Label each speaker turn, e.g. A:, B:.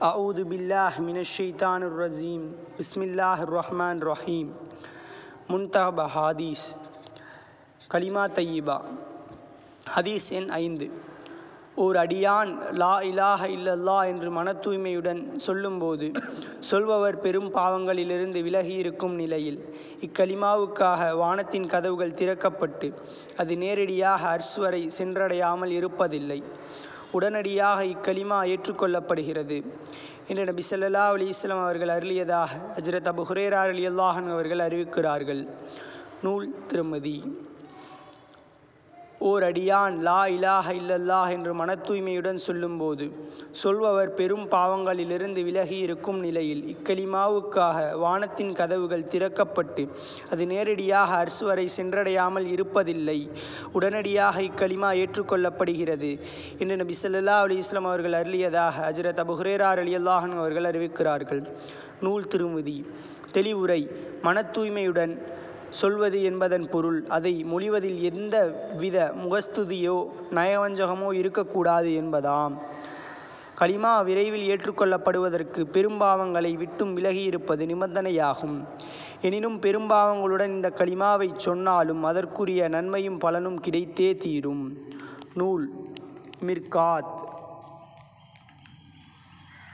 A: அவுது பில்லாஹ் மினஷீதான் ரஜீம் பிஸ்மில்லாஹ் ரஹ்மான் ரஹீம் முன்தஹப ஹாதீஸ் கலிமா தையீபா ஹதீஸ் என் ஐந்து. ஓர் அடியான் லா இலாஹ இல்லல்லா என்று மன தூய்மையுடன் சொல்லும்போது சொல்பவர் பெரும் பாவங்களிலிருந்து விலகியிருக்கும் நிலையில் இக்கலிமாவுக்காக வானத்தின் கதவுகள் திறக்கப்பட்டு அது நேரடியாக அர்ஸ்வரை சென்றடையாமல் இருப்பதில்லை. உடனடியாக இக்கலிமா ஏற்றுக்கொள்ளப்படுகிறது. என்று நபி சல்லா அலி இஸ்லாம் அவர்கள் அருளியதாக ஹஜ்ரத் அபு ஹுரேரா அலி அல்லாஹன் அவர்கள் அறிவிக்கிறார்கள். நூல் திருமதி. ஓர் அடியான் லா இலாஹ இல்லல்லாஹ் என்று மன தூய்மையுடன் சொல்லும்போது சொல்பவர் பெரும் பாவங்களிலிருந்து விலகி இருக்கும் நிலையில் இக்கலிமாவுக்காக வானத்தின் கதவுகள் திறக்கப்பட்டு அது நேரடியாக அர்சு வரை சென்றடையாமல் இருப்பதில்லை. உடனடியாக இக்கலிமா ஏற்றுக்கொள்ளப்படுகிறது என்று நபி ஸல்லல்லாஹு அலி இஸ்லாம் அவர்கள் அருளியதாக ஹஜரத் அபு அலி அல்லாஹன் அவர்கள் அறிவிக்கிறார்கள். நூல் திருமுதி தெளிவுரை மன தூய்மையுடன் சொல்வது என்பதன் பொருள் அதை மொழிவதில் எந்த வித முகஸ்துதியோ நயவஞ்சகமோ இருக்கக்கூடாது என்பதாம். கலிமா விரைவில் ஏற்றுக்கொள்ளப்படுவதற்கு பெரும்பாவங்களை விட்டும் விலகியிருப்பது நிபந்தனையாகும். எனினும் பெரும்பாவங்களுடன் இந்த கலிமாவை சொன்னாலும் அதற்குரிய நன்மையும் பலனும் கிடைத்தே தீரும். நூல் மிர்காத்.